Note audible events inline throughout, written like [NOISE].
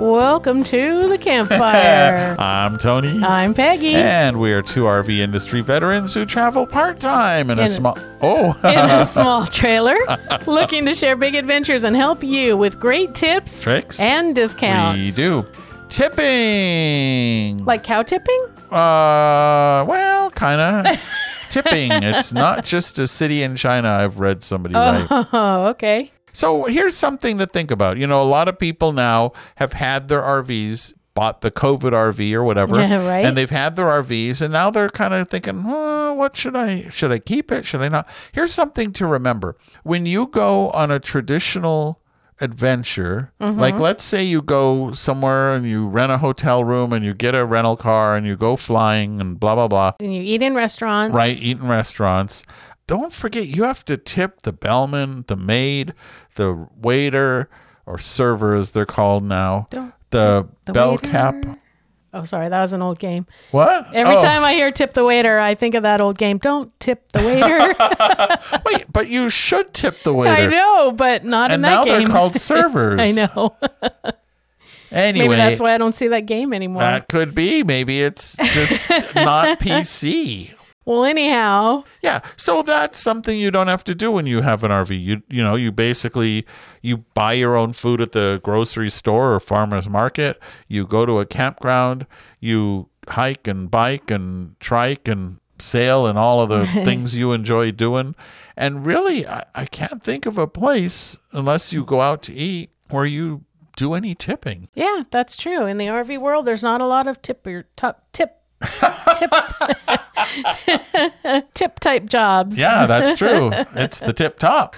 Welcome to the campfire. [LAUGHS] I'm Tony. I'm Peggy. And we are two RV industry veterans who travel part time in, a small. Oh, [LAUGHS] in a [LAUGHS] small trailer, looking to share big adventures and help you with great tips, Tricks. and discounts. we do tipping. Like cow tipping? uh, well, kind of tipping. It's not just a city in China. I've read somebody write. Oh, okay. So here's something to think about. You know, a lot of people now have had their RVs, bought the COVID RV or whatever, Yeah, [LAUGHS] right. and they've had their RVs, and now they're kind of thinking, oh, what should I? Should I keep it? Should I not? Here's something to remember: when you go on a traditional adventure, Mm-hmm. like let's say you go somewhere and you rent a hotel room and you get a rental car and you go flying and blah blah blah. And you eat in restaurants. Right, eat in restaurants. Don't forget, you have to tip the bellman, the maid, the waiter, or server as they're called now. Don't the, the bell waiter. cap. Oh, sorry, that was an old game. What? Every Oh, time I hear tip the waiter, I think of that old game. Don't tip the waiter. [LAUGHS] wait, but you should tip the waiter. I know, but not in that game. And now they're called [LAUGHS] servers. I know. [LAUGHS] Anyway, Maybe that's why I don't see that game anymore. that could be. Maybe it's just not PC. Well, anyhow, Yeah, so that's something you don't have to do when you have an RV. You you know, you basically you buy your own food at the grocery store or farmers market. You go to a campground, you hike and bike and trike and sail and all of the [LAUGHS] things you enjoy doing. And really, I, I can't think of a place unless you go out to eat where you do any tipping. Yeah, that's true. In the RV world, there's not a lot of tip or top tip tip [LAUGHS] tip type jobs. Yeah, that's true. [LAUGHS] it's the tip top.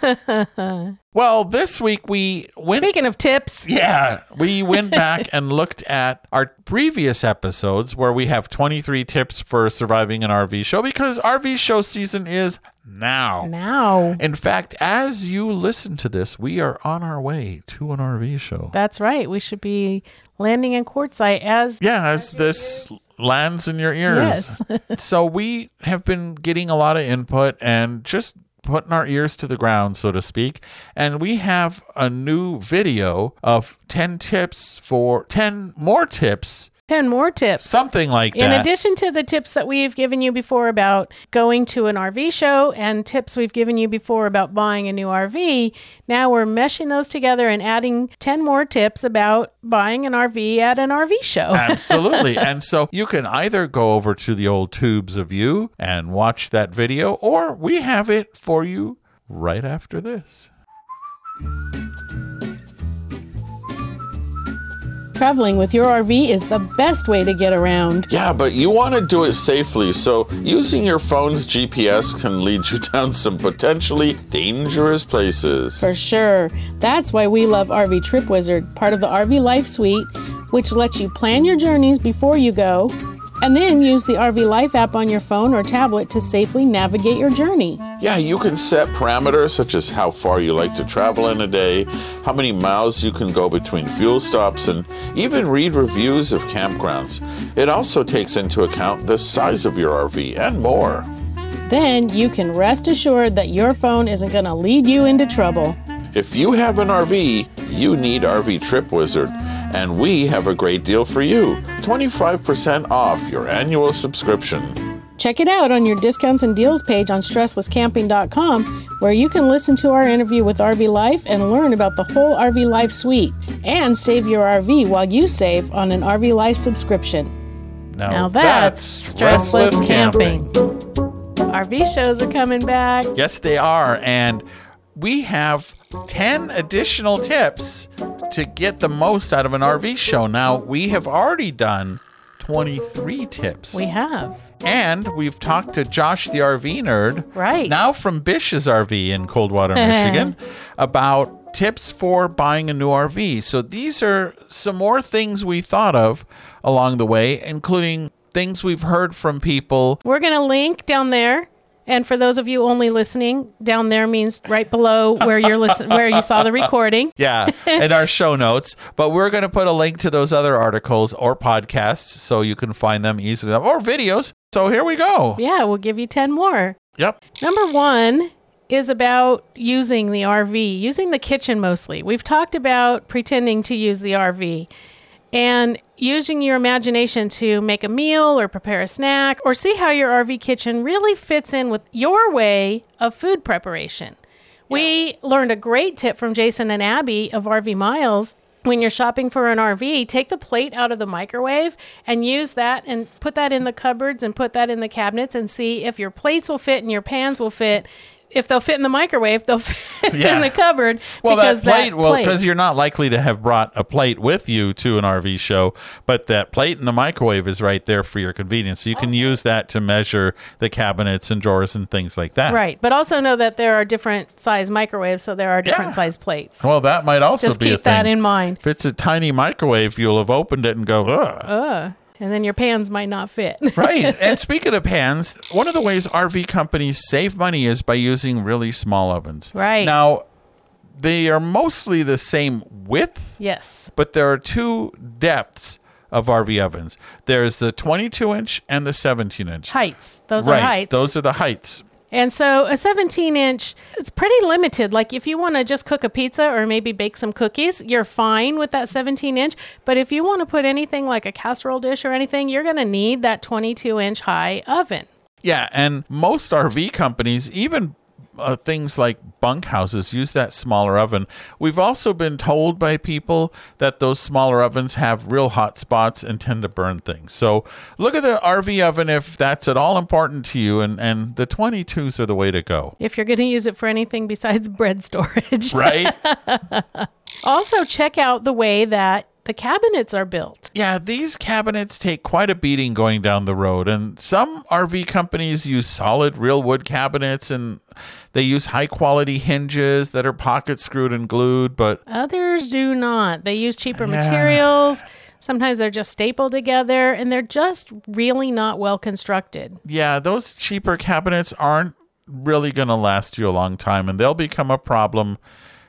Well, this week we went Speaking of tips, Yeah, we went back and looked at our previous episodes where we have 23 tips for surviving an RV show because RV show season is now. now In fact, as you listen to this, we are on our way to an RV show. that's right. We should be landing in Quartzsite as Yeah, as this lands in your ears. Yes. [LAUGHS] [LAUGHS] so we have been getting a lot of input and just putting our ears to the ground, so to speak. And we have a new video of 10 tips for 10 more tips, ten more tips. something like that. in addition to the tips that we've given you before about going to an RV show and tips we've given you before about buying a new RV, now we're meshing those together and adding 10 more tips about buying an RV at an RV show. [LAUGHS] Absolutely. and so you can either go over to the old tubes of you and watch that video, or we have it for you right after this. Traveling with your RV is the best way to get around. Yeah, but you want to do it safely, so using your phone's GPS can lead you [LAUGHS] down some potentially dangerous places. For sure. That's why we love RV Trip Wizard, part of the RV Life Suite, which lets you plan your journeys before you go, and then use the RV Life app on your phone or tablet to safely navigate your journey. Yeah, you can set parameters such as how far you like to travel in a day, how many miles you can go between fuel stops, and even read reviews of campgrounds. It also takes into account the size of your RV and more. Then you can rest assured that your phone isn't going to lead you into trouble. If you have an RV, you need RV Trip Wizard, and we have a great deal for you 25% off your annual subscription. Check it out on your discounts and deals page on stresslesscamping.com, where you can listen to our interview with RV Life and learn about the whole RV Life suite and save your RV while you save on an RV Life subscription. Now, Now that's stressless camping. RV shows are coming back. Yes, they are. And we have 10 additional tips to get the most out of an RV show. Now, we have already done 23 tips. We have. And we've talked to Josh, the RV nerd, Right. now from Bish's RV in Coldwater, Michigan, [LAUGHS] about tips for buying a new RV. So these are some more things we thought of along the way, including things we've heard from people. We're going to link down there And for those of you only listening, down there means right below where you're listen- [LAUGHS] where you saw the recording. Yeah, in our show notes. But we're going to put a link to those other articles or podcasts so you can find them easily or videos. So here we go. Yeah, we'll give you 10 more. Yep. Number one is about using the RV, using the kitchen mostly. We've talked about pretending to use the RV and using your imagination to make a meal or prepare a snack or see how your RV kitchen really fits in with your way of food preparation. We learned a great tip from Jason and Abby of RV Miles. When you're shopping for an RV, take the plate out of the microwave and use that and put that in the cupboards and put that in the cabinets and see if your plates will fit and your pans will fit. If they'll fit in the microwave, they'll [LAUGHS] fit Yeah. in the cupboard. Well, because that plate, well, plate- because you're not likely to have brought a plate with you to an RV show, but that plate in the microwave is right there for your convenience. So you can use that to measure the cabinets and drawers and things like that. Right, but also know that there are different size microwaves, so there are different Yeah. size plates. Well, that might also Just be a keep that in mind. If it's a tiny microwave, you'll have opened it and go, ugh. Ugh. And then your pans might not fit. [LAUGHS] right. And speaking of pans, one of the ways RV companies save money is by using really small ovens. Right. Now, they are mostly the same width, yes. but there are two depths of RV ovens. There's the 22 inch and the 17 inch. Heights. Those right. are heights. Those are the heights. And so a 17 inch, it's pretty limited. Like if you want to just cook a pizza or maybe bake some cookies, you're fine with that 17 inch. But if you want to put anything like a casserole dish or anything, you're going to need that 22 inch high oven. Yeah, and most RV companies, even uh, things like bunkhouses, use that smaller oven. We've also been told by people that those smaller ovens have real hot spots and tend to burn things. So look at the RV oven if that's at all important to you, and, and the 22s are the way to go. If you're going to use it for anything besides [LAUGHS] bread storage. Right? [LAUGHS] Also, check out the way that the cabinets are built. yeah, these cabinets take quite a beating going down the road, and some RV companies use solid real wood cabinets and they use high quality hinges that are pocket screwed and glued, but Others do not. They use cheaper materials. Sometimes they're just stapled together and they're just really not well constructed. yeah, those cheaper cabinets aren't really going to last you a long time and they'll become a problem,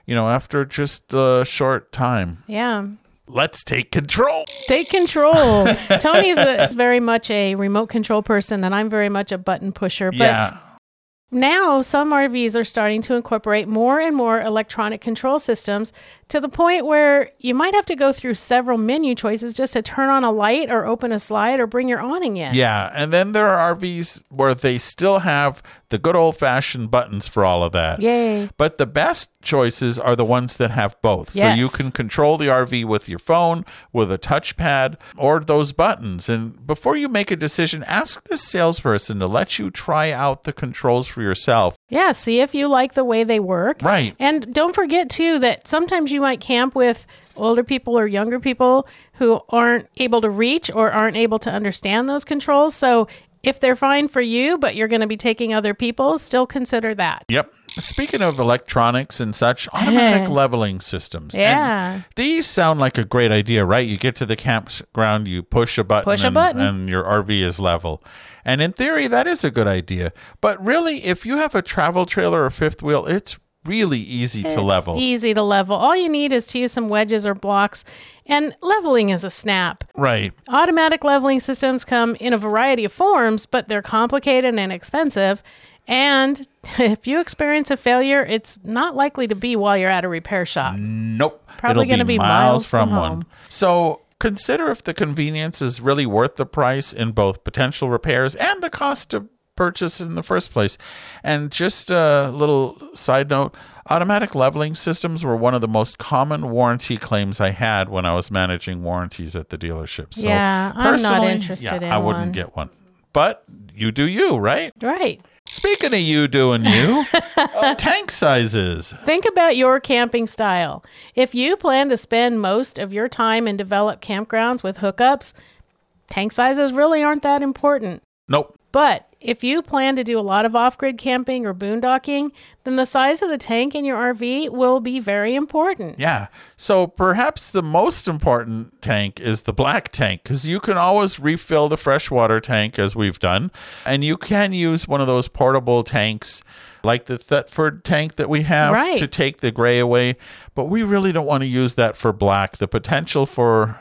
you know, after just a short time. Yeah. Let's take control. Take control. [LAUGHS] Tony's a, very much a remote control person, and I'm very much a button pusher. But yeah. now some RVs are starting to incorporate more and more electronic control systems to the point where you might have to go through several menu choices just to turn on a light or open a slide or bring your awning in. Yeah, and then there are RVs where they still have the good old fashioned buttons for all of that. Yay. But the best choices are the ones that have both. So you can control the RV with your phone, with a touchpad, or those buttons. And before you make a decision, ask the salesperson to let you try out the controls for yourself. Yeah, see if you like the way they work. Right. And don't forget, too, that sometimes you might camp with older people or younger people who aren't able to reach or aren't able to understand those controls. So if they're fine for you, but you're going to be taking other people, still consider that. Yep. Speaking of electronics and such, automatic leveling systems. And Yeah. these sound like a great idea, right? You get to the campground, you push a button, Push a and, button. and your RV is level. And in theory, that is a good idea. But really, if you have a travel trailer or fifth wheel, it's really easy to level. easy to level. All you need is to use some wedges or blocks, and leveling is a snap. right. Automatic leveling systems come in a variety of forms, but they're complicated and expensive. And [LAUGHS] if you experience a failure, it's not likely to be while you're at a repair shop. Nope. Probably gonna be miles from one. home. So consider if the convenience is really worth the price in both potential repairs and the cost to purchase in the first place. And just a little side note automatic leveling systems were one of the most common warranty claims I had when I was managing warranties at the dealership. So Yeah, I'm not interested yeah, in I wouldn't one. get one. But you do you, right? Right. Speaking of you doing you, [LAUGHS] uh, tank sizes. Think about your camping style. If you plan to spend most of your time in developed campgrounds with hookups, tank sizes really aren't that important. Nope. But if you plan to do a lot of off grid camping or boondocking, then the size of the tank in your RV will be very important. Yeah. So perhaps the most important tank is the black tank because you can always refill the freshwater tank as we've done. And you can use one of those portable tanks like the Thetford tank that we have Right. to take the gray away. But we really don't want to use that for black. The potential for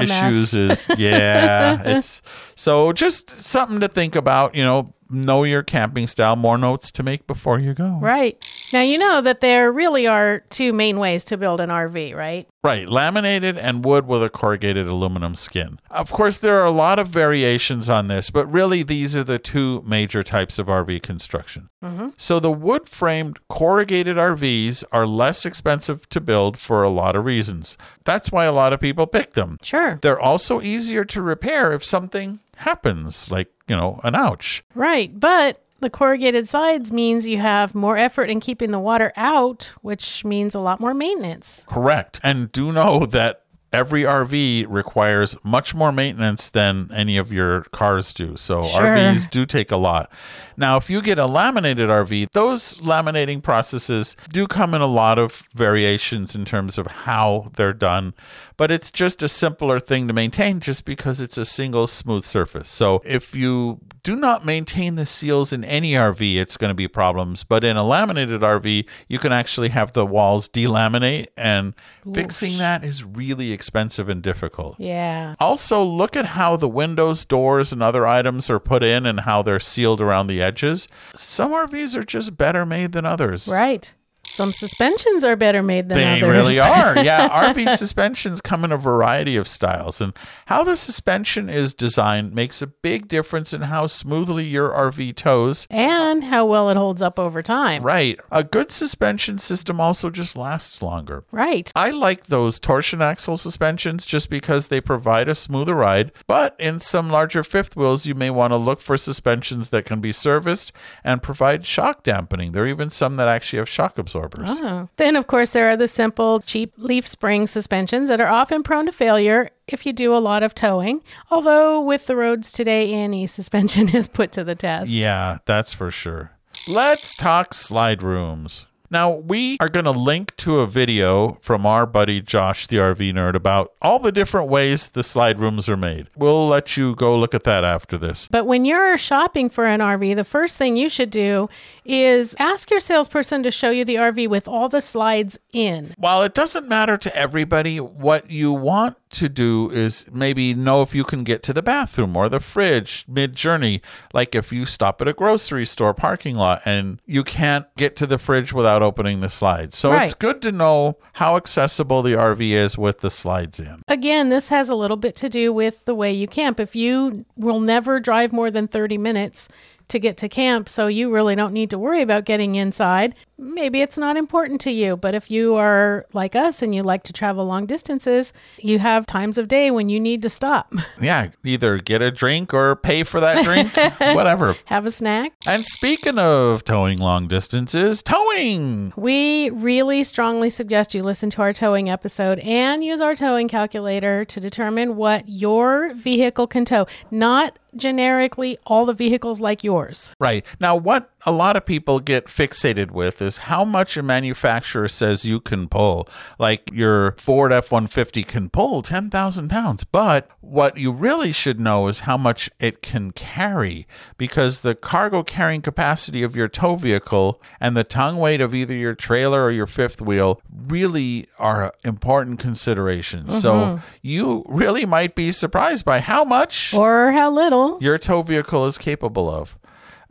issues is yeah [LAUGHS] it's so just something to think about you know know your camping style more notes to make before you go Right. Now, you know that there really are two main ways to build an RV, right? Right, laminated and wood with a corrugated aluminum skin. Of course, there are a lot of variations on this, but really these are the two major types of RV construction. Mm-hmm. So the wood framed corrugated RVs are less expensive to build for a lot of reasons. That's why a lot of people pick them. Sure. They're also easier to repair if something happens, like, you know, an ouch. Right. But the corrugated sides means you have more effort in keeping the water out, which means a lot more maintenance. Correct. And do know that every RV requires much more maintenance than any of your cars do. So Sure. RVs do take a lot. Now, if you get a laminated RV, those laminating processes do come in a lot of variations in terms of how they're done, but it's just a simpler thing to maintain just because it's a single smooth surface. So if you do not maintain the seals in any RV, it's going to be problems. But in a laminated RV, you can actually have the walls delaminate, and fixing that is really expensive and difficult. Yeah. Also, look at how the windows, doors, and other items are put in and how they're sealed around the edges. Some RVs are just better made than others. Right. Some suspensions are better made than They others. really [LAUGHS] are. Yeah, RV suspensions come in a variety of styles, and how the suspension is designed makes a big difference in how smoothly your RV tows. and how well it holds up over time. Right. A good suspension system also just lasts longer. Right. I like those torsion axle suspensions just because they provide a smoother ride, but in some larger fifth wheels, you may want to look for suspensions that can be serviced and provide shock dampening. There are even some that actually have shock absorbers. Oh. Then, of course, there are the simple, cheap leaf spring suspensions that are often prone to failure if you do a lot of towing. Although, with the roads today, any suspension [LAUGHS] is put to the test. Yeah, that's for sure. Let's talk slide rooms. Now, we are going to link to a video from our buddy Josh, the RV nerd, about all the different ways the slide rooms are made. We'll let you go look at that after this. But when you're shopping for an RV, the first thing you should do is ask your salesperson to show you the RV with all the slides in. While it doesn't matter to everybody, what you want to do is maybe know if you can get to the bathroom or the fridge mid journey. Like if you stop at a grocery store parking lot and you can't get to the fridge without opening the slides. So it's good to know how accessible the RV is with the slides in. Again, this has a little bit to do with the way you camp. If you will never drive more than 30 minutes to get to camp, so you really don't need to worry about getting inside, maybe it's not important to you. But if you are like us and you like to travel long distances, you have times of day when you need to stop, [LAUGHS] Yeah, either get a drink or pay for that drink, [LAUGHS] whatever. have a snack. And speaking of towing long distances, towing. We really strongly suggest you listen to our towing episode and use our towing calculator to determine what your vehicle can tow, not generically all the vehicles like yours. Right. Now, what a lot of people get fixated with is how much a manufacturer says you can pull. Like your Ford F 150 can pull 10,000 pounds. But what you really should know is how much it can carry because the cargo carrying capacity of your tow vehicle and the tongue weight of either your trailer or your fifth wheel really are important considerations. So mm-hmm. you really might be surprised by how much Or how little. your tow vehicle is capable of.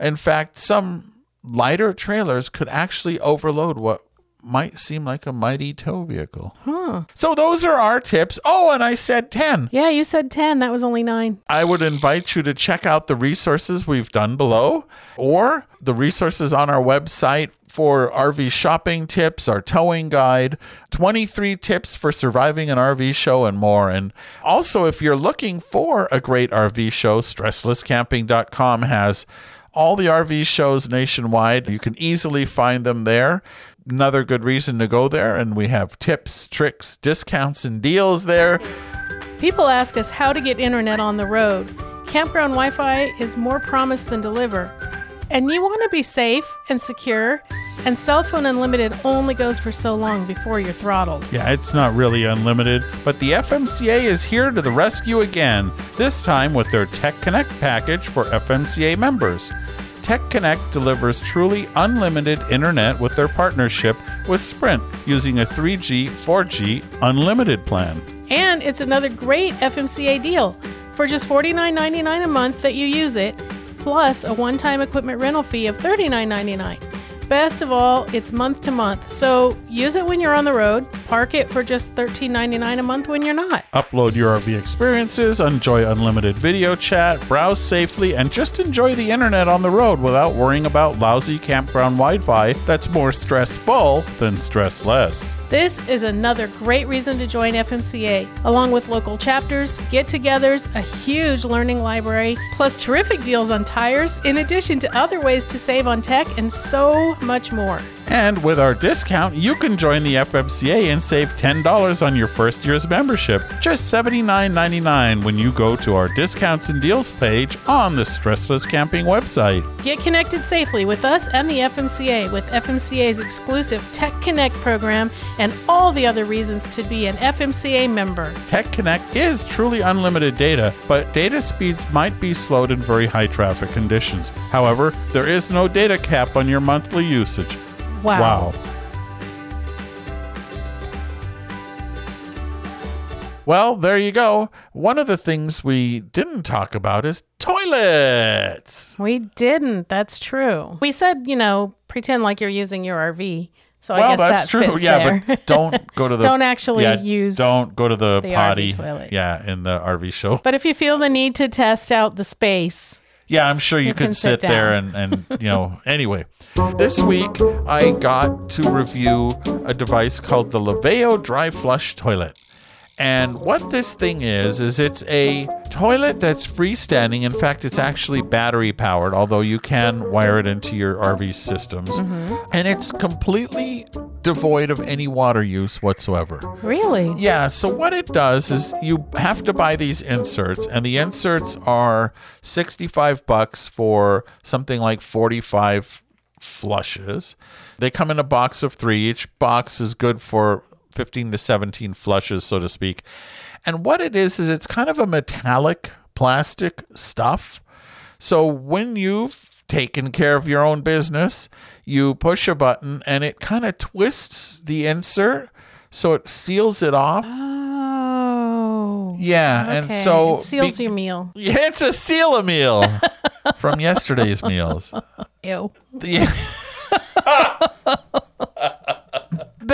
In fact, some lighter trailers could actually overload what might seem like a mighty tow vehicle. So those are our tips. Oh, and I said 10. Yeah, you said 10. That was only nine. I would invite you to check out the resources we've done below or the resources on our website for RV shopping tips, our towing guide, 23 tips for surviving an RV show, and more. And also, if you're looking for a great RV show, stresslesscamping.com has all the RV shows nationwide. You can easily find them there. Another good reason to go there. And we have tips, tricks, discounts, and deals there. People ask us how to get internet on the road. campground Wi Fi is more promise than deliver. And you want to be safe and secure, and cell phone unlimited only goes for so long before you're throttled. Yeah, it's not really unlimited, but the FMCA is here to the rescue again, this time with their Tech Connect package for FMCA members. Tech Connect delivers truly unlimited internet with their partnership with Sprint using a 3G, 4G unlimited plan. And it's another great FMCA deal. For just $49.99 a month that you use it, plus a one time equipment rental fee of $39.99. Best of all, it's month to month, so use it when you're on the road, park it for just $13.99 a month when you're not. Upload your RV experiences, enjoy unlimited video chat, browse safely, and just enjoy the internet on the road without worrying about lousy campground Wi Fi that's more stressful than stressless. This is another great reason to join FMCA, along with local chapters, get togethers, a huge learning library, plus terrific deals on tires, in addition to other ways to save on tech and so much more. And with our discount, you can join the FMCA and save $10 on your first year's membership, just $79.99 when you go to our discounts and deals page on the Stressless Camping website. Get connected safely with us and the FMCA with FMCA's exclusive Tech Connect program and all the other reasons to be an FMCA member. Tech Connect is truly unlimited data, but data speeds might be slowed in very high traffic conditions. However, there is no data cap on your monthly usage. Wow. Wow. Well, there you go. One of the things we didn't talk about is toilets. We didn't. That's true. We said, you know, pretend like you're using your RV. So I well, guess that's that true. fits Yeah, there. but [LAUGHS] don't go to the [LAUGHS] Don't actually yeah, use Don't go to the, the potty. toilet. Yeah, in the RV show. [LAUGHS] But if you feel the need to test out the space, Yeah, I'm sure you, You can could sit sit there and, and you know, anyway. This week I got to review a device called the Laveo Dry Flush Toilet. And what this thing is, is it's a toilet that's freestanding. In fact, it's actually battery powered, although you can wire it into your RV systems. Mm-hmm. And it's completely devoid of any water use whatsoever. really? Yeah, so what it does is you have to buy these inserts and the inserts are 65 bucks for something like 45 flushes. They come in a box of 3. Each box is good for 15 to 17 flushes so to speak. And what it is is it's kind of a metallic plastic stuff. So when you've taken care of your own business, you push a button and it kind of twists the insert so it seals it off. Oh. Yeah, and so it seals be- your meal. Yeah, [LAUGHS] it's a seal a meal [LAUGHS] from yesterday's meals. Ew. Yeah. [LAUGHS]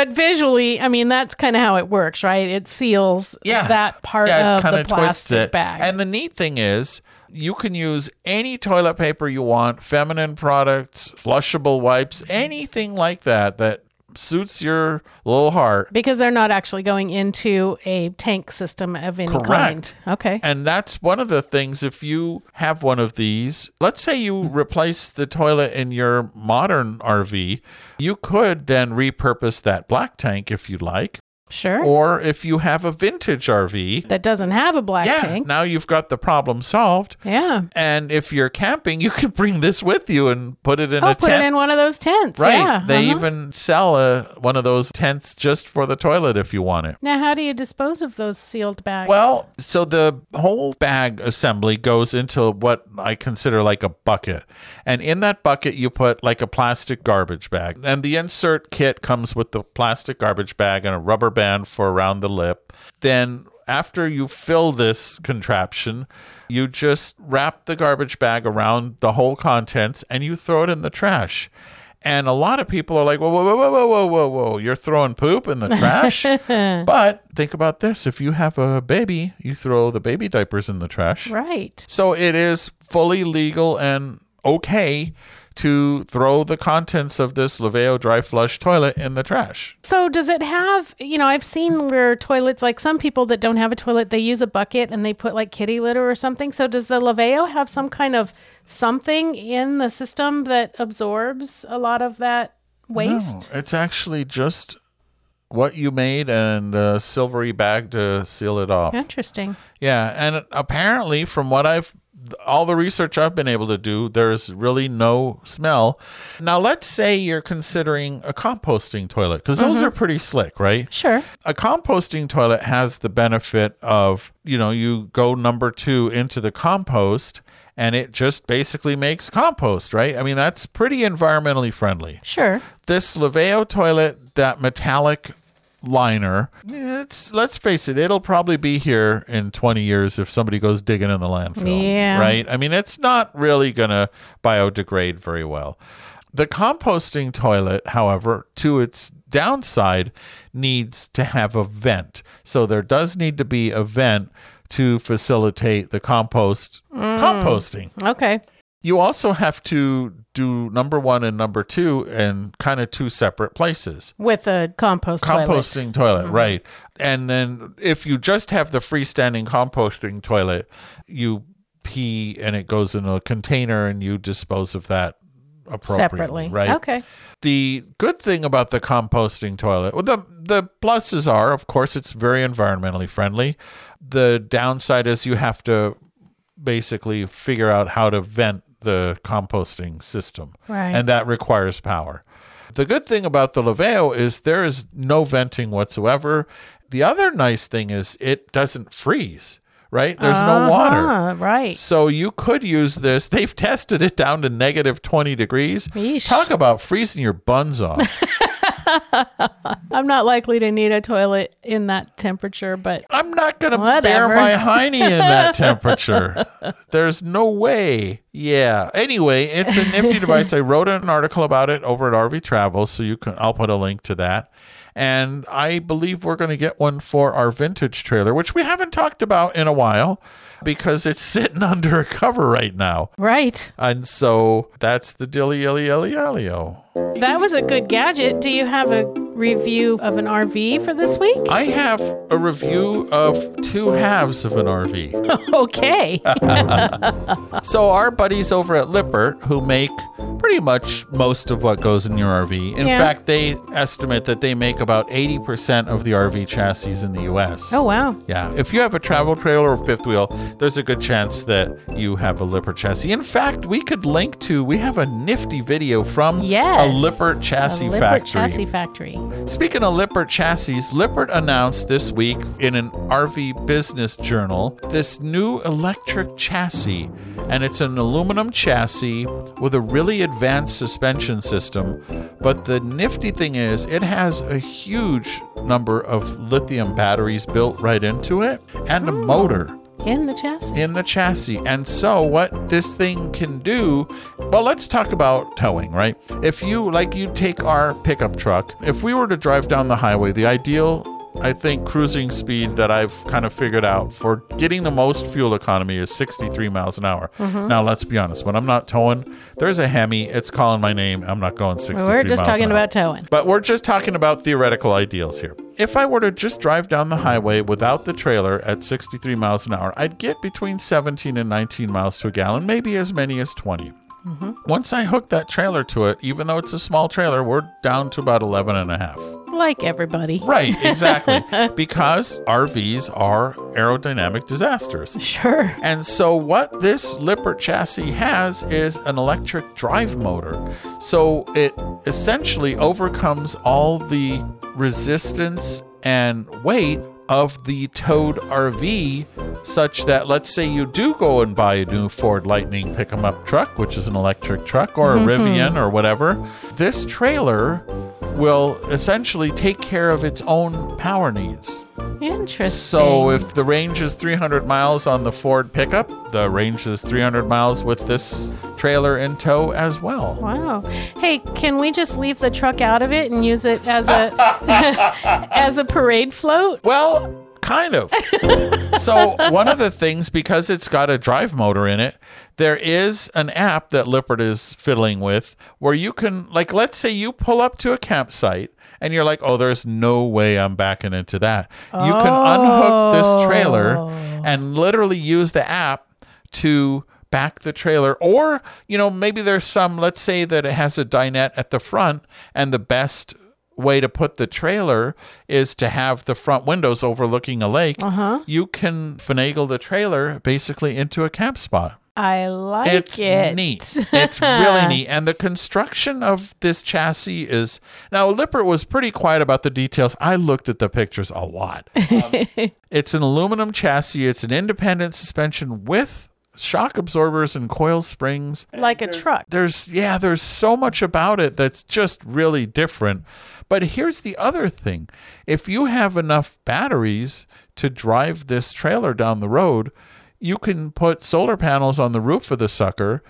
But visually, I mean, that's kind of how it works, right? It seals yeah. that part yeah, of the plastic bag. And the neat thing is, you can use any toilet paper you want, feminine products, flushable wipes, anything like that that suits your little heart. because they're not actually going into a tank system of any Correct. kind. Okay. And that's one of the things if you have one of these, let's say you replace the toilet in your modern RV, you could then repurpose that black tank if you like. Sure. Or if you have a vintage RV, that doesn't have a black yeah, tank. now you've got the problem solved. Yeah. And if you're camping, you can bring this with you and put it in Oh, a put tent. it in one of those tents. right. Yeah. They uh-huh. even sell a, one of those tents just for the toilet if you want it. Now, how do you dispose of those sealed bags? Well, so the whole bag assembly goes into what I consider like a bucket. And in that bucket, you put like a plastic garbage bag. And the insert kit comes with the plastic garbage bag and a rubber wristband for around the lip. Then, after you fill this contraption, you just wrap the garbage bag around the whole contents and you throw it in the trash. And a lot of people are like, whoa, whoa, whoa, whoa, whoa, whoa, whoa, you're throwing poop in the [LAUGHS] trash. but think about this if you have a baby, you throw the baby diapers in the trash. Right. So it is fully legal and okay to throw the contents of this Laveo dry flush toilet in the trash. So, does it have, you know, I've seen where toilets, like some people that don't have a toilet, they use a bucket and they put like kitty litter or something. So, does the Laveo have some kind of something in the system that absorbs a lot of that waste? No, it's actually just what you made and a silvery bag to seal it off. Interesting. Yeah, and apparently, from what I've all the research I've been able to do, there's really no smell. Now, let's say you're considering a composting toilet because those mm-hmm. are pretty slick, right? Sure. A composting toilet has the benefit of, you know, you go number two into the compost and it just basically makes compost, right? I mean, that's pretty environmentally friendly. Sure. This Laveo toilet, that metallic liner, it's let's face it, it'll probably be here in 20 years if somebody goes digging in the landfill. Yeah. Right? I mean, it's not really going to biodegrade very well. The composting toilet, however, to its downside, needs to have a vent. So there does need to be a vent to facilitate the compost mm. composting. Okay. You also have to do number one and number two in kind of two separate places. With a compost toilet. Composting toilet, mm-hmm. right. And then if you just have the freestanding composting toilet, you pee and it goes in a container and you dispose of that appropriately, separately. right? Okay. The good thing about the composting toilet, well, the the pluses are, of course, it's very environmentally friendly. The downside is you have to basically figure out how to vent the composting system, Right. and that requires power. The good thing about the Laveo is there is no venting whatsoever. The other nice thing is it doesn't freeze. Right? There's no water. Uh-huh, Right. So you could use this. [LAUGHS] They've tested it down to negative 20 degrees. Yeesh. Talk about freezing your buns off. [LAUGHS] [LAUGHS] I'm not likely to need a toilet in that temperature, but I'm not going to bare my hiney in that [LAUGHS] temperature. There's no way. Yeah. Anyway, it's a nifty device. I wrote an article about it over at RV Travel, so you can. I'll put a link to that. And I believe we're going to get one for our vintage trailer, which we haven't talked about in a while because it's [LAUGHS] sitting under a cover right now. right. And so that's the dilly illy illy illio. That was a good gadget. Do you have a review of an RV for this week? I have a review of two halves of an RV. [LAUGHS] okay. [LAUGHS] so our buddies over at Lippert, who make pretty much most of what goes in your RV. In Yeah. fact, they estimate that they make about 80% of the RV chassis in the US. oh, wow. Yeah, if you have a travel trailer or fifth wheel, there's a good chance that you have a Lippert chassis. In fact, we could link to, we have a nifty video from Yes. a Lippert chassis a Lippert factory. chassis factory. Speaking of Lippert chassis, Lippert announced this week in an RV Business Journal this new electric chassis. And it's an aluminum chassis with a really advanced suspension system. But the nifty thing is, it has a huge number of lithium batteries built right into it and a motor In the chassis. in the chassis. And so, what this thing can do, well, let's talk about towing, right? If you, like, you take our pickup truck, if we were to drive down the highway, the ideal, I think, cruising speed that I've kind of figured out for getting the most fuel economy is 63 miles an hour. Mm-hmm. Now, let's be honest, when I'm not towing, there's a Hemi, it's calling my name. I'm not going 63 We're just talking about towing. But we're just talking about theoretical ideals here. If I were to just drive down the highway without the trailer at 63 miles an hour, I'd get between 17 and 19 miles to a gallon, maybe as many as 20. Mm-hmm. Once I hook that trailer to it, even though it's a small trailer, we're down to about 11 and a half. Like everybody. Right, exactly. [LAUGHS] because RVs are aerodynamic disasters. Sure. And so, what this Lippert chassis has is an electric drive motor. So, it essentially overcomes all the resistance and weight of the towed RV, such that let's say you do go and buy a new Ford Lightning pick 'em up truck, which is an electric truck, or a mm-hmm. Rivian or whatever, this trailer will essentially take care of its own power needs. Interesting. So if the range is 300 miles on the Ford pickup, the range is 300 miles with this trailer in tow as well. Wow. Hey, can we just leave the truck out of it and use it as a [LAUGHS] as a parade float? Well, kind of. [LAUGHS] so one of the things, because it's got a drive motor in it, there is an app that Lippert is fiddling with where you can, like, let's say you pull up to a campsite and you're like, oh, there's no way I'm backing into that. You can unhook this trailer oh. and literally use the app to back the trailer. Or you know maybe there's some let's say that it has a dinette at the front and the best way to put the trailer is to have the front windows overlooking a lake. Uh-huh. You can finagle the trailer basically into a camp spot I like it's it. It's neat. It's really neat. And the construction of this chassis is now Lippert was pretty quiet about the details. I looked at the pictures a lot. [LAUGHS] Um, it's an aluminum chassis. It's an independent suspension with shock absorbers and coil springs. Like a truck. There's yeah, there's so much about it that's just really different. But here's the other thing. If you have enough batteries to drive this trailer down the road, you can put solar panels on the roof of the sucker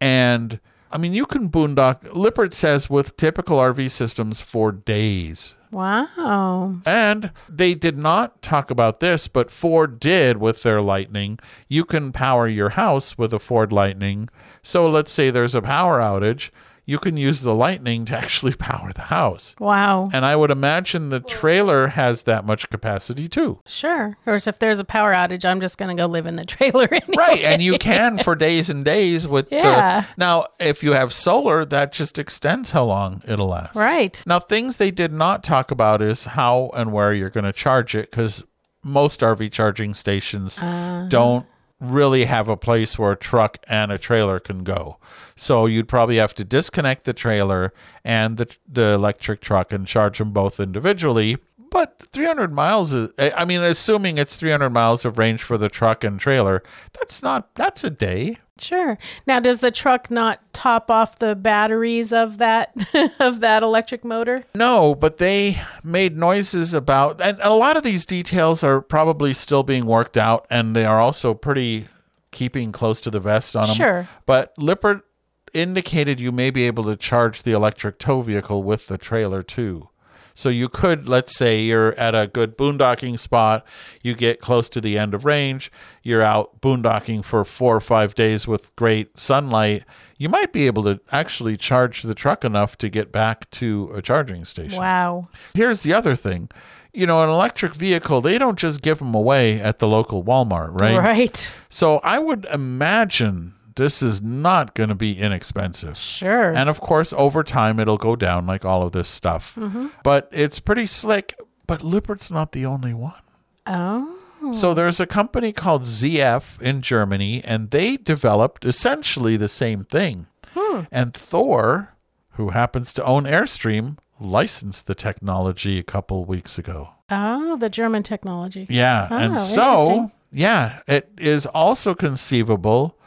and I mean you can boondock Lippert says with typical RV systems for days. Wow. And they did not talk about this, but Ford did with their Lightning. You can power your house with a Ford Lightning. So let's say there's a power outage, you can use the Lightning to actually [LAUGHS] power the house. Wow. And I would imagine the trailer has that much capacity too. Sure. Of course, if there's a power outage, I'm just going to go live in the [LAUGHS] trailer anyway. Right, and you can for days and days with Yeah. the Now, if you have solar, that just extends how long it'll last. Right. Now, things they did not talk about is how and where you're going to charge it because most RV charging stations Uh-huh. don't really have a place where a truck and a trailer can go. So you'd probably have to disconnect the trailer and the, the electric truck and charge them both individually. But 300 miles is, I mean, assuming it's 300 miles of range for the truck and trailer, that's not, that's a day. Sure. Now, does the truck not top off the batteries of that [LAUGHS] of that electric motor? No, but they made noises about, and a lot of these details are probably still being worked out, and they are also pretty keeping close to the vest on them. Sure. But Lippert indicated you may be able to charge the electric tow vehicle with the trailer too. So you could, let's say you're at a good boondocking spot, you get close to the end of range, you're out boondocking for four or five days with great sunlight, you might be able to actually charge the truck enough to get back to a charging station. Wow. Here's the other thing. You know, an electric vehicle, they don't just give them away at the local Walmart, right? Right. So I would imagine this is not going to be inexpensive. Sure. And of course, over time, it'll go down like all of this stuff. But it's pretty slick. But Lippert's not the only one. oh. So there's a company called ZF in Germany, and they developed essentially the same thing. Hmm. And Thor, who happens to own Airstream, licensed the technology a couple weeks ago. Oh, the German technology. Yeah. Oh, and so, yeah, it is also conceivable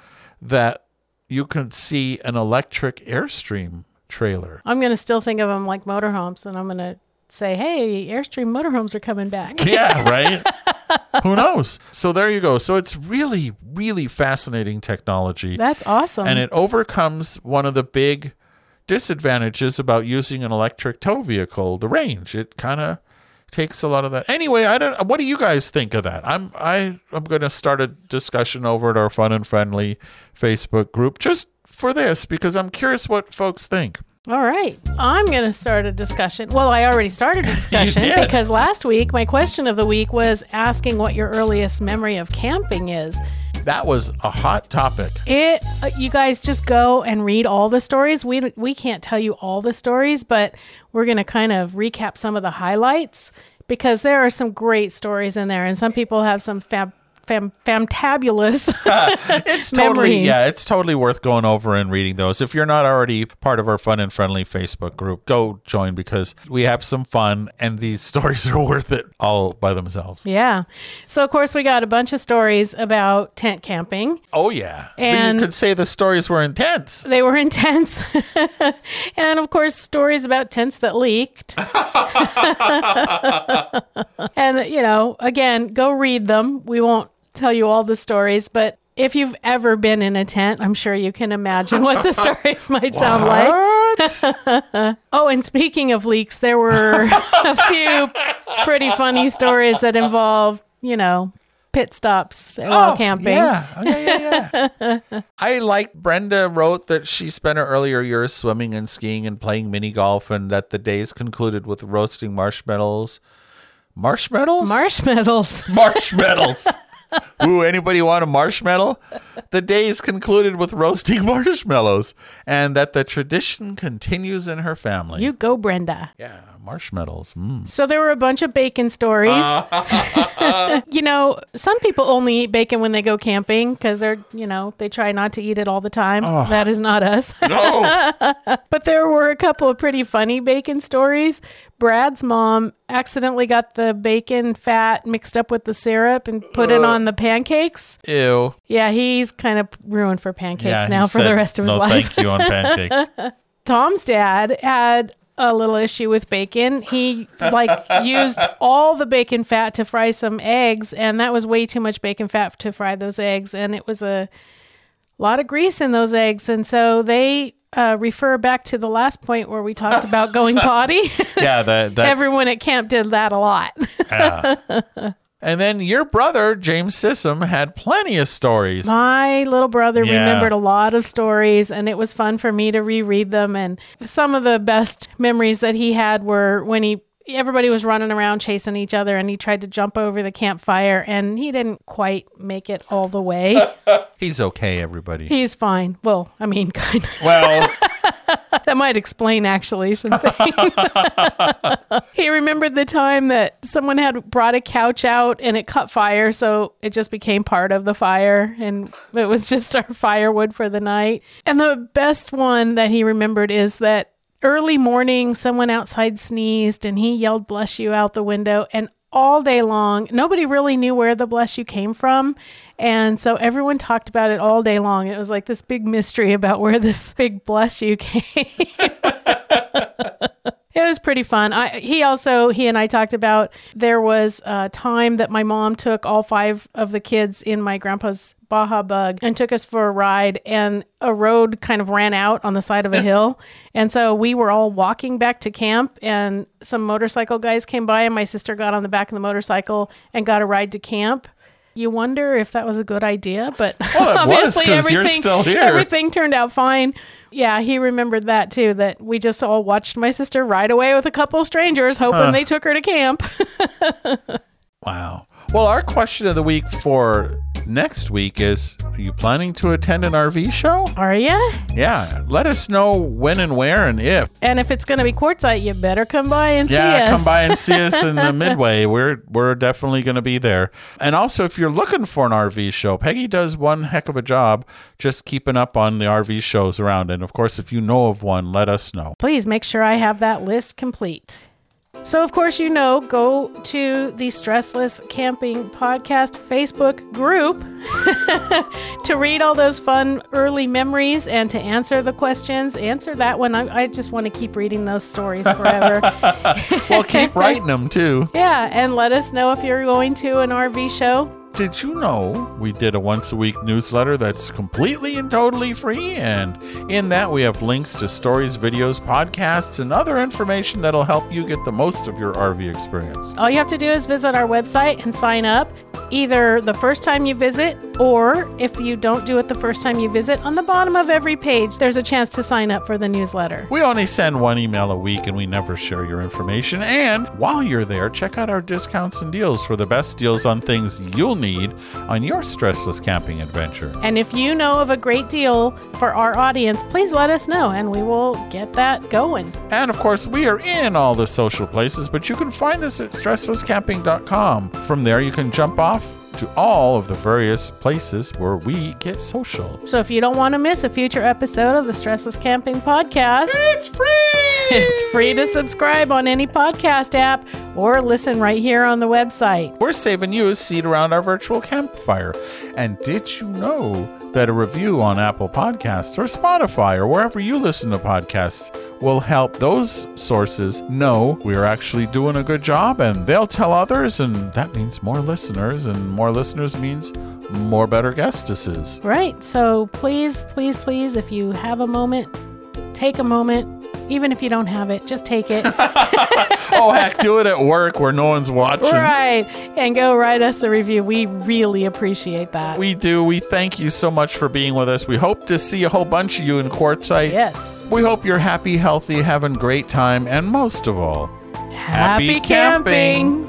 that you can see an electric Airstream trailer. I'm going to still think of them like motorhomes, and I'm going to say, hey, Airstream motorhomes are coming back. [LAUGHS] Yeah, [LAUGHS] right? Who knows? So there you go. So it's really, really fascinating technology. That's awesome. and it overcomes one of the big disadvantages about using an electric tow vehicle the range it kind of takes a lot of that anyway i don't what do you guys think of that i'm i i'm going to start a discussion over at our fun and friendly facebook group just for this because i'm curious what folks think All right. I'm going to start a discussion. Well, I already started a [LAUGHS] discussion because last week my question of the week was asking what your earliest memory of camping is. That was a hot topic It uh, you guys just go and read all the stories. We we can't tell you all the stories, but we're going to kind of recap some of the highlights because there are some great stories in there and some people have some fab fam, fantabulous [LAUGHS] it's totally Memories. yeah it's totally worth going over and reading those if you're not already part of our fun and friendly facebook group go join because we have some fun and these [LAUGHS] stories are worth it all by themselves Yeah. So of course we got a bunch of stories about tent camping. oh yeah And- you could say the stories were intense They were [LAUGHS] intense. and of course stories about tents that leaked. and you know, again, go read them. We won't tell you all the stories, but if you've ever been in a tent, I'm sure you can imagine what the [LAUGHS] stories might sound like. [LAUGHS] Oh, and speaking of leaks, there were [LAUGHS] a few pretty funny stories that involved, you know, pit stops while oh, camping. Yeah. Oh, yeah, yeah, yeah. I like Brenda wrote that she spent her earlier years swimming and skiing and playing mini golf, and that the days concluded with roasting marshmallows. Marshmallows? Marshmallows. marshmallows. [LAUGHS] Ooh, anybody want a marshmallow? The days concluded with roasting [LAUGHS] marshmallows, and that the tradition continues in her family. You go, Brenda. yeah, marshmallows. Mm. So there were a bunch of bacon stories. [LAUGHS] you know, some people only eat bacon when they go camping because they're, you know, they try not to eat it all the time. That is not us. [LAUGHS] No. [LAUGHS] but there were a couple of pretty funny bacon stories. Brad's mom accidentally got the bacon fat mixed up with the syrup and put it on the pancakes. Ew. Yeah, he's kind of ruined for pancakes Yeah, now for the rest of his no, life. thank you on pancakes. Tom's dad had a little issue with bacon. He like [LAUGHS] used all the bacon fat to fry some eggs, and that was way too much bacon fat to fry those eggs, and it was a lot of grease in those eggs, and so they uh, refer back to the last point where we talked about going [LAUGHS] potty. yeah, that that [LAUGHS] Everyone at camp did that a lot. And then your brother, James Sissom, had plenty of stories. My little brother Yeah. remembered a lot of stories, and it was fun for me to reread them. And some of the best memories that he had were when he everybody was running around chasing each other, and he tried to jump over the campfire, and he didn't quite make it all the way. [LAUGHS] He's okay, everybody. He's fine. Well, I mean, [LAUGHS] kind of. well, [LAUGHS] That might explain actually some things. [LAUGHS] he remembered the time that someone had brought a couch out and it caught fire, so it just became part of the fire and it was just our firewood for the night. And the best one that he remembered is that early morning someone outside sneezed and he yelled bless you out the window and all day long. Nobody really knew where the bless you came from. And so everyone talked about it all day long. It was like this big mystery [LAUGHS] about where this big bless you came [LAUGHS] it was pretty fun. I he also he and I talked about there was a time that my mom took all five of the kids in my grandpa's Baja Bug and took us for a ride, and a road kind of ran out on the side of a [LAUGHS] hill, and so we were all walking back to camp, and some motorcycle guys came by, and my sister got on the back of the motorcycle and got a ride to camp. You wonder if that was a good idea, but [LAUGHS] Well, was, obviously you're everything still here. everything turned out fine. Yeah, he remembered that too. That we just all watched my sister ride away with a couple of strangers, hoping they took her to camp. [LAUGHS] wow. Well, our question of the week for next week is Are you planning to attend an RV show? Are you? Yeah. Let us know when and where and if. And if it's going to be Quartzsite, you better come by and Yeah, see us. Yeah, come by and see us in the [LAUGHS] Midway. We're we're definitely going to be there. And also, if you're looking for an RV show, Peggy does one heck of a job just keeping up on the RV shows around. And of course, if you know of one, let us know. Please make sure I have that list complete. So, of course, you know, go to the Stressless Camping Podcast Facebook group [LAUGHS] to read all those fun early memories and to answer the questions. Answer that one. I, I just want to keep reading those stories forever. [LAUGHS] [LAUGHS] Well, keep writing them too. yeah, and let us know if you're going to an RV show. Did you know we did a once a week newsletter that's completely and totally free? And in that, we have links to stories, videos, podcasts, and other information that'll help you get the most of your RV experience. All you have to do is visit our website and sign up either the first time you visit or if you don't do it the first time you visit, on the bottom of every page, there's a chance to sign up for the newsletter. We only send one email a week and we never share your information. And while you're there, check out our discounts and deals for the best deals on things you'll need on your stressless camping adventure. And if you know of a great deal for our audience, please let us know and we will get that going. And of course, we are in all the social places, but you can find us at stresslesscamping.com. From there, you can jump off to all of the various places where we get social. So if you don't want to miss a future episode of the Stressless Camping Podcast, It's free! [LAUGHS] it's free to subscribe on any podcast app or listen right here on the website. We're saving you a seat around our virtual campfire. And did you know that a review on Apple Podcasts or Spotify or wherever you listen to podcasts will help those sources know we're actually doing a good job and they'll tell others, and that means more listeners, and more listeners means more better guestesses. Right. So please, please, please, if you have a moment, take a moment. Even if you don't have it, just take it. [LAUGHS] [LAUGHS] oh, heck, do it at work where no one's watching. right. And go write us a review. We really appreciate that. We do. We thank you so much for being with us. We hope to see a whole bunch of you in Quartzsite. yes. We hope you're happy, healthy, having great time, and most of all, Happy, Happy camping. camping.